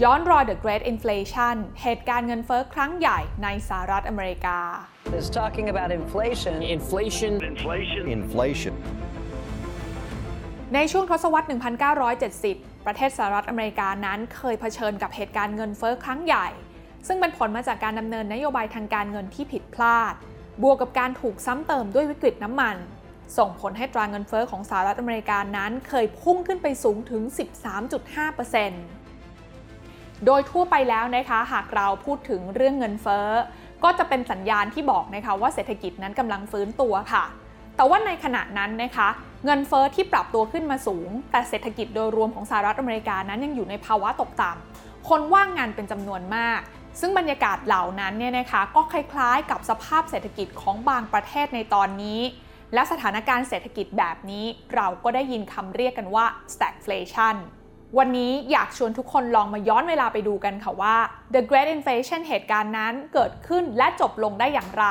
ย้อนรอย The Great Inflation เหตุการณ์เงินเฟ้อครั้งใหญ่ในสหรัฐอเมริกา is talking about inflation. Inflation. Inflation. Inflation. ในช่วงทศวรรษ 1970 ประเทศสหรัฐอเมริกานั้นเคยเผชิญกับเหตุการณ์เงินเฟ้อครั้งใหญ่ ซึ่งเป็นผลมาจากการดำเนินนโยบายทางการเงินที่ผิดพลาด บวกกับการถูกซ้ำเติมด้วยวิกฤตน้ำมัน ส่งผลให้ตราเงินเฟ้อของสหรัฐอเมริกานั้นเคยพุ่งขึ้นไปสูงถึง 13.5% โดยทั่วไปแล้วนะคะหากเราพูดถึงเรื่องเงินเฟ้อ ก็จะเป็นสัญญาณที่บอกนะคะว่าเศรษฐกิจนั้นกำลังฟื้นตัวค่ะ แต่ว่าในขณะนั้นนะคะ เงินเฟ้อที่ปรับตัวขึ้นมาสูง แต่เศรษฐกิจโดยรวมของสหรัฐอเมริกานั้นยังอยู่ในภาวะตกต่ำคนว่างงานเป็นจำนวนมาก ซึ่งบรรยากาศเหล่านั้นเนี่ยนะคะก็คล้ายๆ กับสภาพเศรษฐกิจของบางประเทศในตอนนี้ และสถานการณ์เศรษฐกิจแบบนี้เราก็ได้ยินคำเรียกกันว่า stagflation วันนี้อยากชวนทุกคนลองมาย้อนเวลาไปดูกันค่ะว่า the Great Inflation เหตุการณ์นั้นเกิดขึ้นและจบลงได้อย่างไร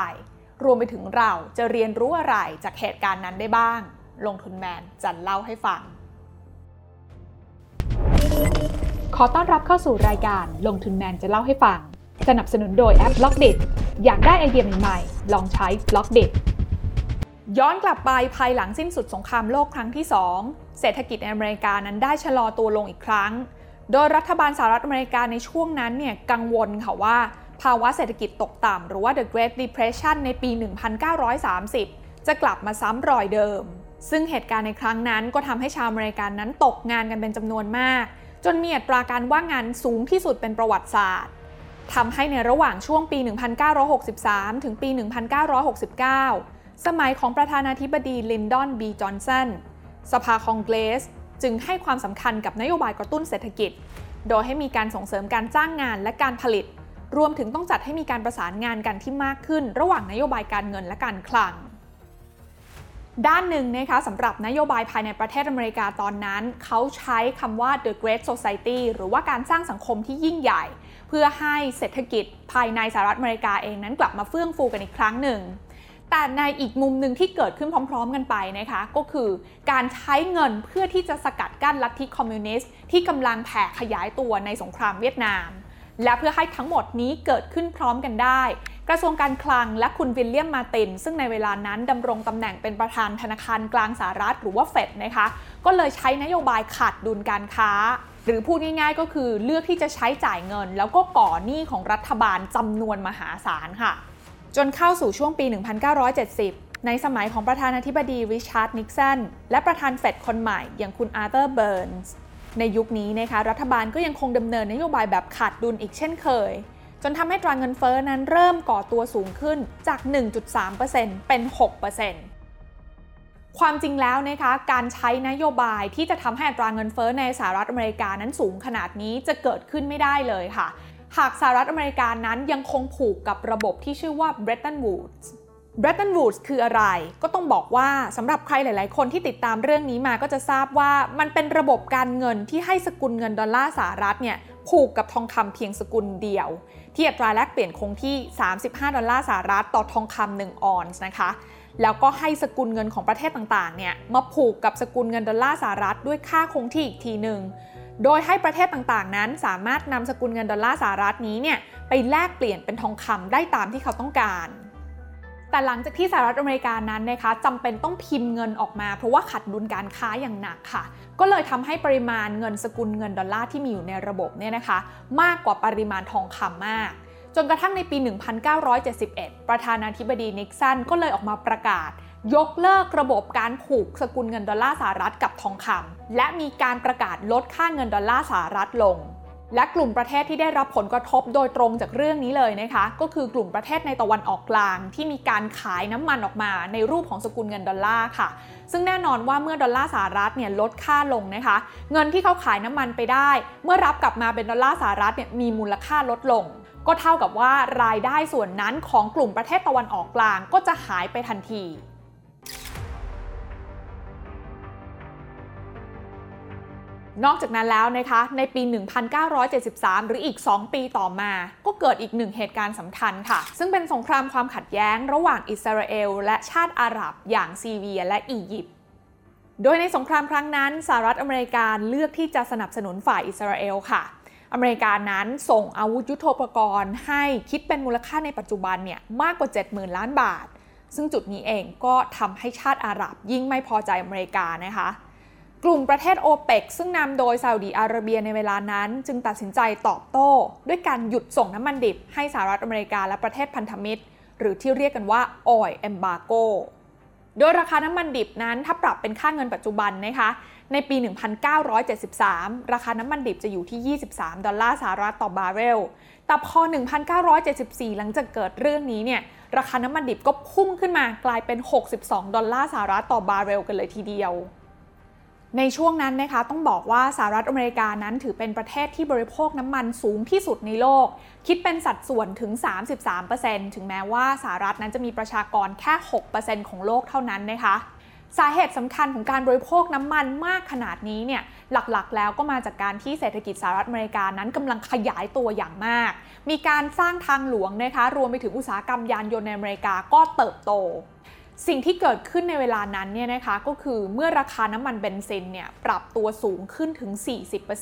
รวมไปถึงเราจะเรียนรู้อะไรจากเหตุการณ์นั้นได้บ้าง ลงทุนแมนจะเล่าให้ฟัง ขอต้อนรับเข้าสู่รายการลงทุนแมนจะเล่าให้ฟัง สนับสนุนโดยแอป b ล็อกเด็อยากได้ไอเดียใหม่ๆ ลองใช้ b ล็อกเด็ย้อนกลับไปภายหลังสิ้นสุดสงครามโลกครั้งที่ 2 เศรษฐกิจในอเมริกานั้นได้ชะลอตัวลงอีกครั้ง โดยรัฐบาลสหรัฐอเมริกาในช่วงนั้นเนี่ยกังวลค่ะว่า ภาวะเศรษฐกิจตกต่ำหรือว่า the Great Depression ในปี 1930 จะกลับมาซ้ำรอยเดิม ซึ่งเหตุการณ์ในครั้งนั้นก็ทำให้ชาวอเมริกันนั้นตกงานกันเป็นจำนวนมาก จนมีอัตราการว่างงานสูงที่สุดเป็นประวัติศาสตร์ทำให้ในระหว่างช่วงปี 1963 ถึงปี 1969 สมัยของประธานาธิบดีลินดอนบีจอนสัน สภาคองเกรสจึงให้ความสำคัญกับนโยบายกระตุ้นเศรษฐกิจ โดยให้มีการส่งเสริมการจ้างงานและการผลิต รวมถึงต้องจัดให้มีการประสานงานกันที่มากขึ้น ระหว่างนโยบายการเงินและการคลัง ด้านหนึ่งนะคะสำหรับนโยบายภายในประเทศอเมริกาตอนนั้น เขาใช้คำว่า the Great Society หรือว่าการสร้างสังคมที่ยิ่งใหญ่ เพื่อให้เศรษฐกิจภายในสหรัฐอเมริกาเองนั้นกลับมาเฟื่องฟูกันอีกครั้งหนึ่ง แต่ในอีกมุมหนึ่งที่เกิดขึ้นพร้อม ๆ กันไปนะคะ ก็คือการใช้เงินเพื่อที่จะสกัดกั้นลัทธิคอมมิวนิสต์ที่กำลังแผ่ขยายตัวในสงครามเวียดนาม และเพื่อให้ทั้งหมดนี้เกิดขึ้นพร้อมกันได้ กระทรวงการคลังและคุณวิลเลียมมาติน ซึ่งในเวลานั้นดำรงตำแหน่งเป็นประธานธนาคารกลางสหรัฐหรือว่าเฟดนะคะ ก็เลยใช้นโยบายขาดดุลการค้า หรือพูดง่ายๆ ก็คือเลือกที่จะใช้จ่ายเงิน แล้วก็ก่อหนี้ของรัฐบาลจำนวนมหาศาลค่ะ จนเข้าสู่ช่วงปี 1970 ในสมัยของประธานาธิบดีริชาร์ดนิกสันและประธานเฟดคนใหม่อย่างคุณอาร์เธอร์เบิร์นส์ในยุคนี้นะคะรัฐบาลก็ยังคงดำเนินนโยบายแบบขาดดุลอีกเช่นเคย จนทำให้อัตราเงินเฟ้อนั้นเริ่มก่อตัวสูงขึ้นจาก 1.3%เป็น 6%ความจริงแล้วนะคะการใช้นโยบายที่จะทำให้อัตราเงินเฟ้อในสหรัฐอเมริกานั้นสูงขนาดนี้จะเกิดขึ้นไม่ได้เลยค่ะ หากสหรัฐอเมริกานั้นยังคงผูกกับระบบที่ชื่อว่า Bretton Woods Bretton Woods คืออะไร ก็ต้องบอกว่าสำหรับใครหลาย ๆ คนที่ติดตามเรื่องนี้มาก็จะทราบว่ามันเป็นระบบการเงินที่ให้สกุลเงินดอลลาร์สหรัฐเนี่ยผูกกับทองคำเพียงสกุลเดียว ที่อัตราแลกเปลี่ยนคงที่ 35 ดอลลาร์สหรัฐต่อทองคำ1ออนซ์นะคะแล้วก็ให้สกุลเงินของประเทศต่าง ๆ เนี่ยมาผูกกับสกุลเงินดอลลาร์สหรัฐด้วยค่าคงที่อีกทีหนึ่ง โดยให้ประเทศต่างๆ นั้นสามารถนำสกุลเงินดอลลาร์สหรัฐนี้เนี่ยไปแลกเปลี่ยนเป็นทองคำได้ตามที่เขาต้องการแต่หลังจากที่สหรัฐอเมริกานั้นนะคะจำเป็นต้องพิมพ์เงินออกมา เพราะว่าขัดดุลการค้าอย่างหนักค่ะ ก็เลยทำให้ปริมาณเงินสกุลเงินดอลลาร์ที่มีอยู่ในระบบเนี่ยนะคะ มากกว่าปริมาณทองคำมาก จนกระทั่งในปี 1971 ประธานาธิบดีนิกสันก็เลยออกมาประกาศ ยกเลิกระบบการผูกสกุลเงินดอลลาร์สหรัฐกับทองคำและมีการประกาศลดค่าเงินดอลลาร์สหรัฐลง และกลุ่มประเทศที่ได้รับผลกระทบโดยตรงจากเรื่องนี้เลยนะคะ ก็คือกลุ่มประเทศในตะวันออกกลาง ที่มีการขายน้ำมันออกมาในรูปของสกุลเงินดอลลาร์ค่ะ ซึ่งแน่นอนว่าเมื่อดอลลาร์สหรัฐเนี่ยลดค่าลงนะคะ เงินที่เขาขายน้ำมันไปได้ เมื่อรับกลับมาเป็นดอลลาร์สหรัฐเนี่ยมีมูลค่าลดลงก็เท่ากับว่ารายได้ส่วนนั้นของกลุ่มประเทศตะวันออกกลางก็จะหายไปทันที นอกจากนั้นแล้วนะคะในปี 1973 หรืออีก 2 ปีต่อมา ก็เกิดอีกหนึ่งเหตุการณ์สำคัญค่ะ ซึ่งเป็นสงครามความขัดแย้งระหว่างอิสราเอล และชาติอาหรับอย่างซีเรียและอียิปต์โดยในสงครามครั้งนั้นสหรัฐอเมริกาเลือกที่จะสนับสนุนฝ่ายอิสราเอลค่ะอเมริกานั้นส่งอาวุธยุโทโธปกรณ์ให้คิดเป็นมูลค่าในปัจจุบันเนี่ยมากกว่า 70,000 ล้านบาท ซึ่งจุดนี้เองก็ทำให้ชาติอาหรับยิ่งไม่พอใจอเมริกานะคะ กลุ่มประเทศโอเปกซึ่งนำโดยซาอุดีอาระเบียในเวลานั้น จึงตัดสินใจตอบโต้ ด้วยการหยุดส่งน้ำมันดิบให้สหรัฐอเมริกาและประเทศพันธมิตร หรือที่เรียกกันว่า oil embargo โดยราคาน้ำมันดิบนั้นถ้าปรับเป็นค่าเงินปัจจุบันนะคะในปี 1973 ราคาน้ำมันดิบจะอยู่ที่ 23 ดอลลาร์สหรัฐต่อบาร์เรล แต่พอ 1974 หลังจากเกิดเรื่องนี้เนี่ยราคาน้ำมันดิบก็พุ่งขึ้นมากลายเป็น 62 ดอลลาร์สหรัฐต่อบาร์เรลกันเลยทีเดียว ในช่วงนั้นนะคะต้องบอกว่าสหรัฐอเมริกานั้นถือเป็นประเทศที่บริโภคน้ำมันสูงที่สุดในโลก คิดเป็นสัดส่วนถึง 33%ถึงแม้ว่าสหรัฐนั้นจะมีประชากรแค่ 6%ของโลกเท่านั้นนะคะสาเหตุสำคัญของการบริโภคน้ำมันมากขนาดนี้เนี่ยหลักๆ แล้วก็มาจากการที่เศรษฐกิจสหรัฐอเมริกานั้นกำลังขยายตัวอย่างมาก มีการสร้างทางหลวงนะคะรวมไปถึงอุตสาหกรรมยานยนต์ในอเมริกาก็เติบโต สิ่งที่เกิดขึ้นในเวลานั้นเนี่ยนะคะก็คือเมื่อราคาน้ำมันเบนซินเนี่ยปรับตัวสูงขึ้นถึง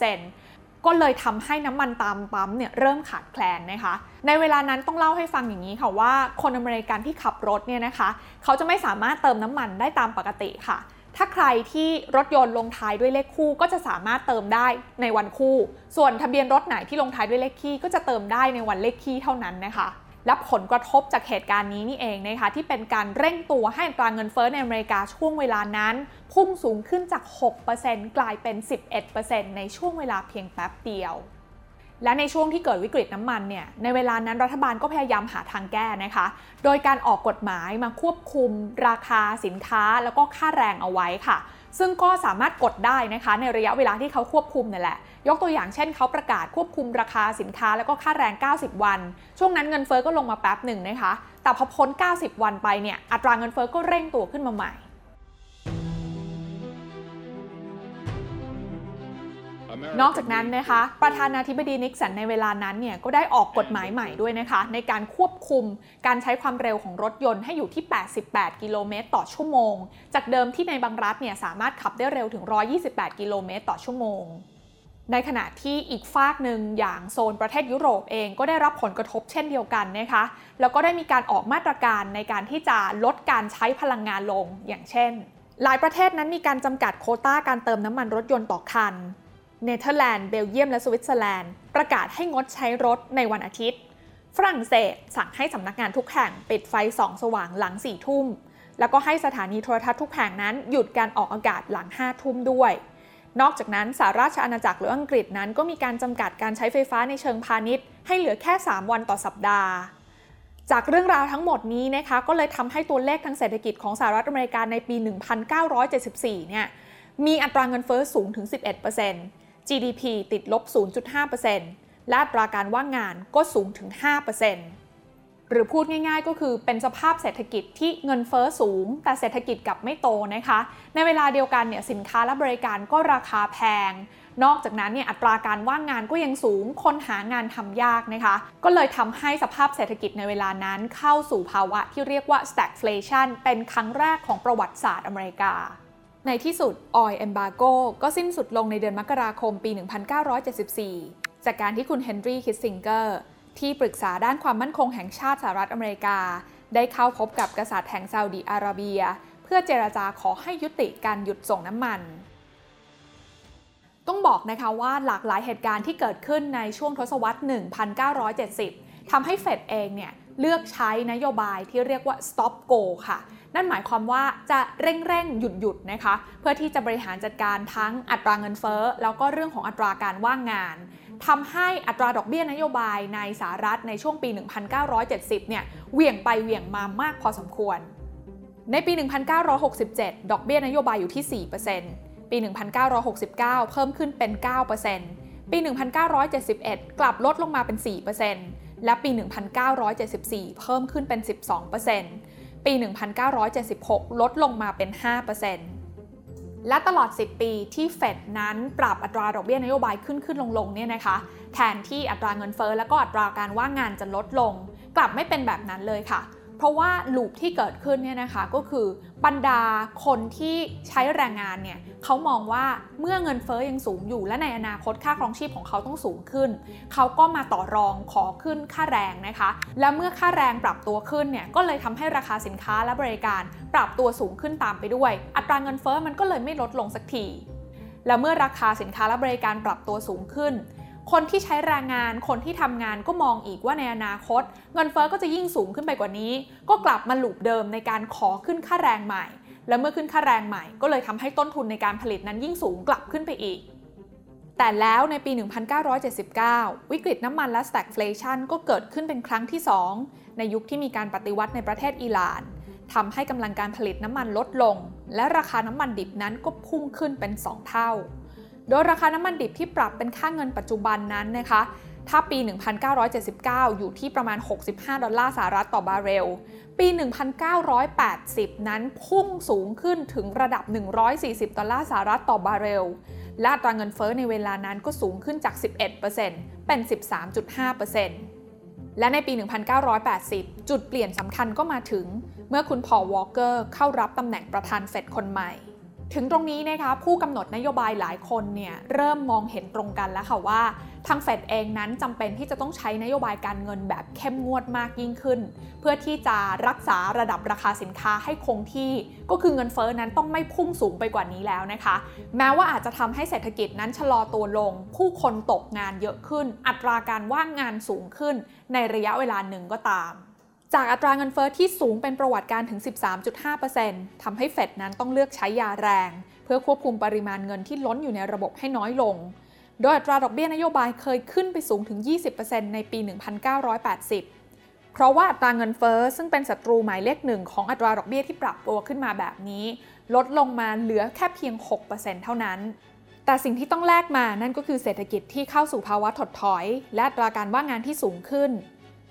40%ก็เลยทำให้น้ำมันตามปั๊มเนี่ยเริ่มขาดแคลนนะคะ ในเวลานั้นต้องเล่าให้ฟังอย่างนี้ค่ะว่าคนอเมริกันที่ขับรถเนี่ยนะคะ เขาจะไม่สามารถเติมน้ำมันได้ตามปกติค่ะ ถ้าใครที่รถยนต์ลงท้ายด้วยเลขคู่ ก็จะสามารถเติมได้ในวันคู่ ส่วนทะเบียนรถไหนที่ลงท้ายด้วยเลขคี่ก็จะเติมได้ในวันเลขคี่เท่านั้นนะคะ และผลกระทบจากเหตุการณ์นี้นี่เองนะคะที่เป็นการเร่งตัวให้อัตราเงินเฟ้อในอเมริกาช่วงเวลานั้น พุ่งสูงขึ้นจาก 6%กลายเป็น 11%ในช่วงเวลาเพียงแป๊บเดียวและในช่วงที่เกิดวิกฤตน้ำมันเนี่ย ในเวลานั้นรัฐบาลก็พยายามหาทางแก้นะคะ โดยการออกกฎหมายมาควบคุม ราคาสินค้าแล้วก็ค่าแรงเอาไว้ค่ะ ซึ่งก็สามารถกดได้นะคะ ในระยะเวลาที่เขาควบคุมนี่แหละ ยกตัวอย่างเช่นเขาประกาศควบคุมราคาสินค้าแล้วก็ค่าแรง 90 วัน ช่วงนั้นเงินเฟ้อก็ลงมาแป๊บหนึ่งนะคะ แต่พอพ้น 90 วันไปเนี่ยอัตราเงินเฟ้อก็เร่งตัวขึ้นมาใหม่ นอกจากนั้นนะคะ ประธานาธิบดีนิกสันในเวลานั้นเนี่ยก็ได้ออกกฎหมายใหม่ด้วยนะคะ ในการควบคุมการใช้ความเร็วของรถยนต์ให้อยู่ที่ 88 กิโลเมตรต่อชั่วโมง จากเดิมที่ในบางรัฐเนี่ยสามารถขับได้เร็วถึง 128 กิโลเมตรต่อชั่วโมง ในขณะที่อีกฝากหนึ่งอย่างโซนประเทศยุโรปเองก็ได้รับผลกระทบเช่นเดียวกันนะคะ แล้วก็ได้มีการออกมาตรการในการที่จะลดการใช้พลังงานลงอย่างเช่น หลายประเทศนั้นมีการจำกัดโควต้าการเติมน้ำมันรถยนต์ต่อคัน เนเธอร์แลนด์ เบลเยียม และสวิตเซอร์แลนด์ ประกาศให้งดใช้รถในวันอาทิตย์ ฝรั่งเศสสั่งให้สำนักงานทุกแห่งปิดไฟส่องสว่างหลัง4ทุ่ม แล้วก็ให้สถานีโทรทัศน์ทุกแห่งนั้นหยุดการออกอากาศหลัง5ทุ่มด้วย นอกจากนั้นสหราชอาณาจักรหรืออังกฤษนั้นก็มีการจำกัดการใช้ไฟฟ้าในเชิงพาณิชย์ ให้เหลือแค่ 3 วันต่อสัปดาห์ จากเรื่องราวทั้งหมดนี้นะคะก็เลยทำให้ตัวเลขทางเศรษฐกิจของสหรัฐอเมริกาในปี 1974 เนี่ยมีอัตราเงินเฟ้อสูงถึง 11% GDP ติดลบ 0.5%และอัตราการว่างงานก็สูงถึง 5% หรือพูดง่ายๆ ก็คือเป็นสภาพเศรษฐกิจที่เงินเฟ้อสูง แต่เศรษฐกิจกลับไม่โตนะคะ ในเวลาเดียวกันเนี่ยสินค้าและบริการก็ราคาแพง นอกจากนั้นเนี่ยอัตราการว่างงานก็ยังสูง คนหางานทำยากนะคะ ก็เลยทำให้สภาพเศรษฐกิจในเวลานั้นเข้าสู่ภาวะที่เรียกว่า stagflation เป็นครั้งแรกของประวัติศาสตร์อเมริกาในที่สุด Oil Embargo ก็สิ้นสุดลงในเดือนมกราคมปี 1974 จากการที่คุณเฮนรี่คิสซิงเกอร์ ที่ปรึกษาด้านความมั่นคงแห่งชาติสหรัฐอเมริกา ได้เข้าพบกับกษัตริย์แห่งซาอุดีอาระเบีย เพื่อเจรจาขอให้ยุติการหยุดส่งน้ำมัน ต้องบอกนะคะว่าหลากหลายเหตุการณ์ที่เกิดขึ้นในช่วงทศวรรษ 1970ทำให้เฟดเองเนี่ยเลือกใช้นโยบายที่เรียกว่า stop go ค่ะ นั่นหมายความว่าจะเร่งเร่งหยุดหยุดนะคะ เพื่อที่จะบริหารจัดการทั้งอัตราเงินเฟ้อ แล้วก็เรื่องของอัตราการว่างงาน ทำให้อัตราดอกเบี้ยนโยบายในสหรัฐในช่วงปี 1970 เนี่ยเหวี่ยงไปเหวี่ยงมามากพอสมควร ในปี 1967 ดอกเบี้ยนโยบายอยู่ที่ 4%ปี 1969 เพิ่มขึ้นเป็น 9%ปี 1971 กลับลดลงมาเป็น 4%และปี 1974 เพิ่มขึ้นเป็น 12%ปี 1976 ลดลงมาเป็น 5% และตลอด 10 ปีที่เฟดนั้นปรับอัตราดอกเบี้ยนโยบายขึ้นขึ้นลงลงเนี่ยนะคะ แทนที่อัตราเงินเฟ้อและก็อัตราการว่างงานจะลดลง กลับไม่เป็นแบบนั้นเลยค่ะ เพราะว่าลูปที่เกิดขึ้นเนี่ยนะคะก็คือบรรดาคนที่ใช้แรงงานเนี่ยเขามองว่าเมื่อเงินเฟ้อยังสูงอยู่ และในอนาคตค่าครองชีพของเขาต้องสูงขึ้น เขาก็มาต่อรองขอขึ้นค่าแรงนะคะ และเมื่อค่าแรงปรับตัวขึ้นเนี่ยก็เลยทำให้ราคาสินค้าและบริการปรับตัวสูงขึ้นตามไปด้วย อัตราเงินเฟ้อมันก็เลยไม่ลดลงสักทีและเมื่อราคาสินค้าและบริการปรับตัวสูงขึ้น คนที่ใช้แรงงานคนที่ทำงานก็มองอีกว่าในอนาคต เงินเฟ้อก็จะยิ่งสูงขึ้นไปกว่านี้ ก็กลับมาหลูปเดิมในการขอขึ้นค่าแรงใหม่ และเมื่อขึ้นค่าแรงใหม่ ก็เลยทำให้ต้นทุนในการผลิตนั้นยิ่งสูงกลับขึ้นไปอีก แต่แล้วในปี 1979 วิกฤตน้ำมันและ stagflation ก็เกิดขึ้นเป็นครั้งที่ 2 ในยุคที่มีการปฏิวัติในประเทศอิหร่านทำให้กำลังการผลิตน้ำมันลดลง และราคาน้ำมันดิบนั้นก็พุ่งขึ้นเป็น 2 เท่า โดยราคาน้ำมันดิบที่ปรับเป็นค่าเงินปัจจุบันนั้นนะคะ ถ้าปี 1979 อยู่ที่ประมาณ 65 ดอลลาร์สหรัฐต่อบาร์เรล ปี 1980 นั้นพุ่งสูงขึ้นถึงระดับ 140 ดอลลาร์สหรัฐต่อบาร์เรล และอัตราเงินเฟ้อในเวลานั้นก็สูงขึ้นจาก 11%เป็น 13.5%และในปี 1980 จุดเปลี่ยนสำคัญก็มาถึง เมื่อคุณพอวอลเกอร์เข้ารับตำแหน่งประธานเฟดคนใหม่ ถึงตรงนี้นะคะผู้กำหนดนโยบายหลายคนเนี่ยเริ่มมองเห็นตรงกันแล้วค่ะว่าทางเฟดเองนั้นจำเป็นที่จะต้องใช้นโยบายการเงินแบบเข้มงวดมากยิ่งขึ้น เพื่อที่จะรักษาระดับราคาสินค้าให้คงที่ ก็คือเงินเฟ้อนั้นต้องไม่พุ่งสูงไปกว่านี้แล้วนะคะ แม้ว่าอาจจะทำให้เศรษฐกิจนั้นชะลอตัวลง ผู้คนตกงานเยอะขึ้น อัตราการว่างงานสูงขึ้น ในระยะเวลาหนึ่งก็ตาม จากอัตราเงินเฟอ้อที่สูงเป็นประวัติการถึง 13.5%ทำให้เฟดนั้นต้องเลือกใช้ยาแรง เพื่อควบคุมปริมาณเงินที่ล้นอยู่ในระบบให้น้อยลง โดยอัตราดอกเบี้ยนโยบายเคยขึ้นไปสูงถึง 20%ในปี 1980 เพราะว่าอัตราเงินเฟอ้อซึ่งเป็นศัตรูหมายเลขหนึ่งของอัตราดอกเบี้ยที่ปรับตัวขึ้นมาแบบนี้ ลดลงมาเหลือแค่เพียง 6%เท่านั้นแต่สิ่งที่ต้องแลกมานั่นก็คือเศรษฐกิจที่เข้าสู่ภาวะถดถอย และอัตราการว่างงานที่สูงขึ้น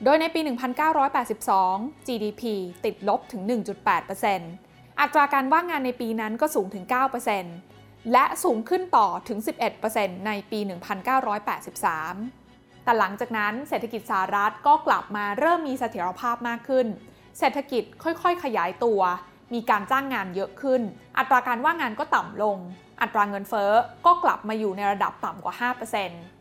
โดยในปี 1982 GDP ติดลบถึง 1.8%อัตราการว่างงานในปีนั้นก็สูงถึง 9%และสูงขึ้นต่อถึง 11%ในปี 1983 แต่หลังจากนั้นเศรษฐกิจสหรัฐก็กลับมาเริ่มมีเสถียรภาพมากขึ้น เศรษฐกิจค่อยๆ ขยายตัว มีการจ้างงานเยอะขึ้น อัตราการว่างงานก็ต่ำลง อัตราเงินเฟ้อก็กลับมาอยู่ในระดับต่ำกว่า 5%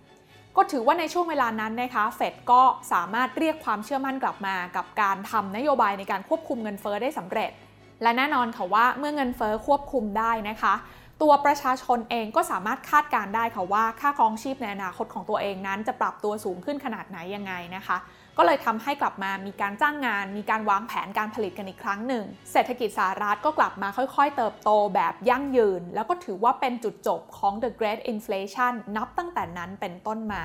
ก็ถือว่าในช่วงเวลานั้นนะคะเฟดก็สามารถเรียกความเชื่อมั่นกลับมา กับการทำนโยบายในการควบคุมเงินเฟ้อได้สำเร็จ และแน่นอนค่ะว่าเมื่อเงินเฟ้อควบคุมได้นะคะ ตัวประชาชนเองก็สามารถคาดการได้ค่ะว่าค่าครองชีพในอนาคตของตัวเองนั้น จะปรับตัวสูงขึ้นขนาดไหนยังไงนะคะ ก็เลยทำให้กลับมามีการจ้างงาน มีการวางแผนการผลิตกันอีกครั้งหนึ่ง เศรษฐกิจสหรัฐก็กลับมาค่อยๆ เติบโตแบบยั่งยืน แล้วก็ถือว่าเป็นจุดจบของ the great inflation นับตั้งแต่นั้นเป็นต้นมา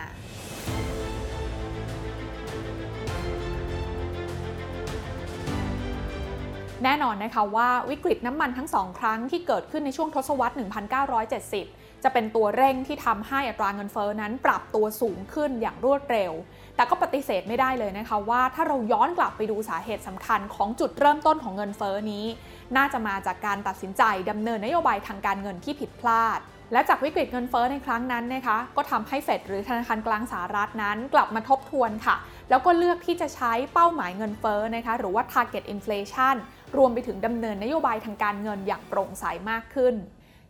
แน่นอนนะคะว่าวิกฤตน้ำมันทั้งสองครั้งที่เกิดขึ้นในช่วงทศวรรษ 1970 จะเป็นตัวเร่งที่ทำให้อัตราเงินเฟ้อนั้นปรับตัวสูงขึ้นอย่างรวดเร็ว แต่ก็ปฏิเสธไม่ได้เลยนะคะว่าถ้าเราย้อนกลับไปดูสาเหตุสำคัญของจุดเริ่มต้นของเงินเฟ้อนี้ น่าจะมาจากการตัดสินใจดำเนินนโยบายทางการเงินที่ผิดพลาดและจากวิกฤตเงินเฟ้อในครั้งนั้นนะคะ ก็ทำให้เฟดหรือธนาคารกลางสหรัฐนั้นกลับมาทบทวนค่ะ แล้วก็เลือกที่จะใช้เป้าหมายเงินเฟ้อนะคะ หรือว่า target inflation รวมไปถึงดำเนินนโยบายทางการเงินอย่างโปร่งใสมากขึ้น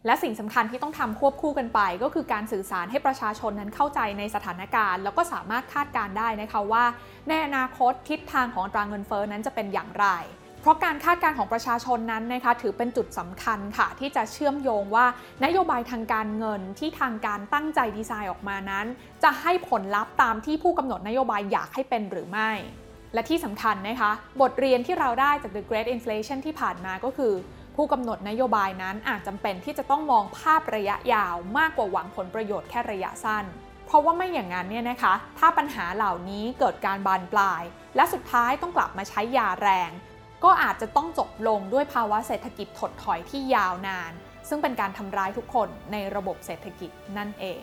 และสิ่งสำคัญที่ต้องทำควบคู่กันไป ก็คือการสื่อสารให้ประชาชนนั้นเข้าใจในสถานการณ์ แล้วก็สามารถคาดการได้นะคะว่าในอนาคตทิศทางของอัตราเงินเฟ้อนั้นจะเป็นอย่างไร เพราะการคาดการณ์ของประชาชนนั้นนะคะถือเป็นจุดสำคัญค่ะ ที่จะเชื่อมโยงว่านโยบายทางการเงินที่ทางการตั้งใจดีไซน์ออกมานั้น จะให้ผลลัพธ์ตามที่ผู้กำหนดนโยบายอยากให้เป็นหรือไม่และที่สำคัญนะคะ บทเรียนที่เราได้จาก The Great Inflation ที่ผ่านมาก็คือ ผู้กำหนดนโยบายนั้นอาจจำเป็นที่จะต้องมองภาพระยะยาวมากกว่าหวังผลประโยชน์แค่ระยะสั้น เพราะว่าไม่อย่างนั้นเนี่ยนะคะ ถ้าปัญหาเหล่านี้เกิดการบานปลาย และสุดท้ายต้องกลับมาใช้ยาแรง ก็อาจจะต้องจบลงด้วยภาวะเศรษฐกิจถดถอยที่ยาวนาน ซึ่งเป็นการทำร้ายทุกคนในระบบเศรษฐกิจนั่นเอง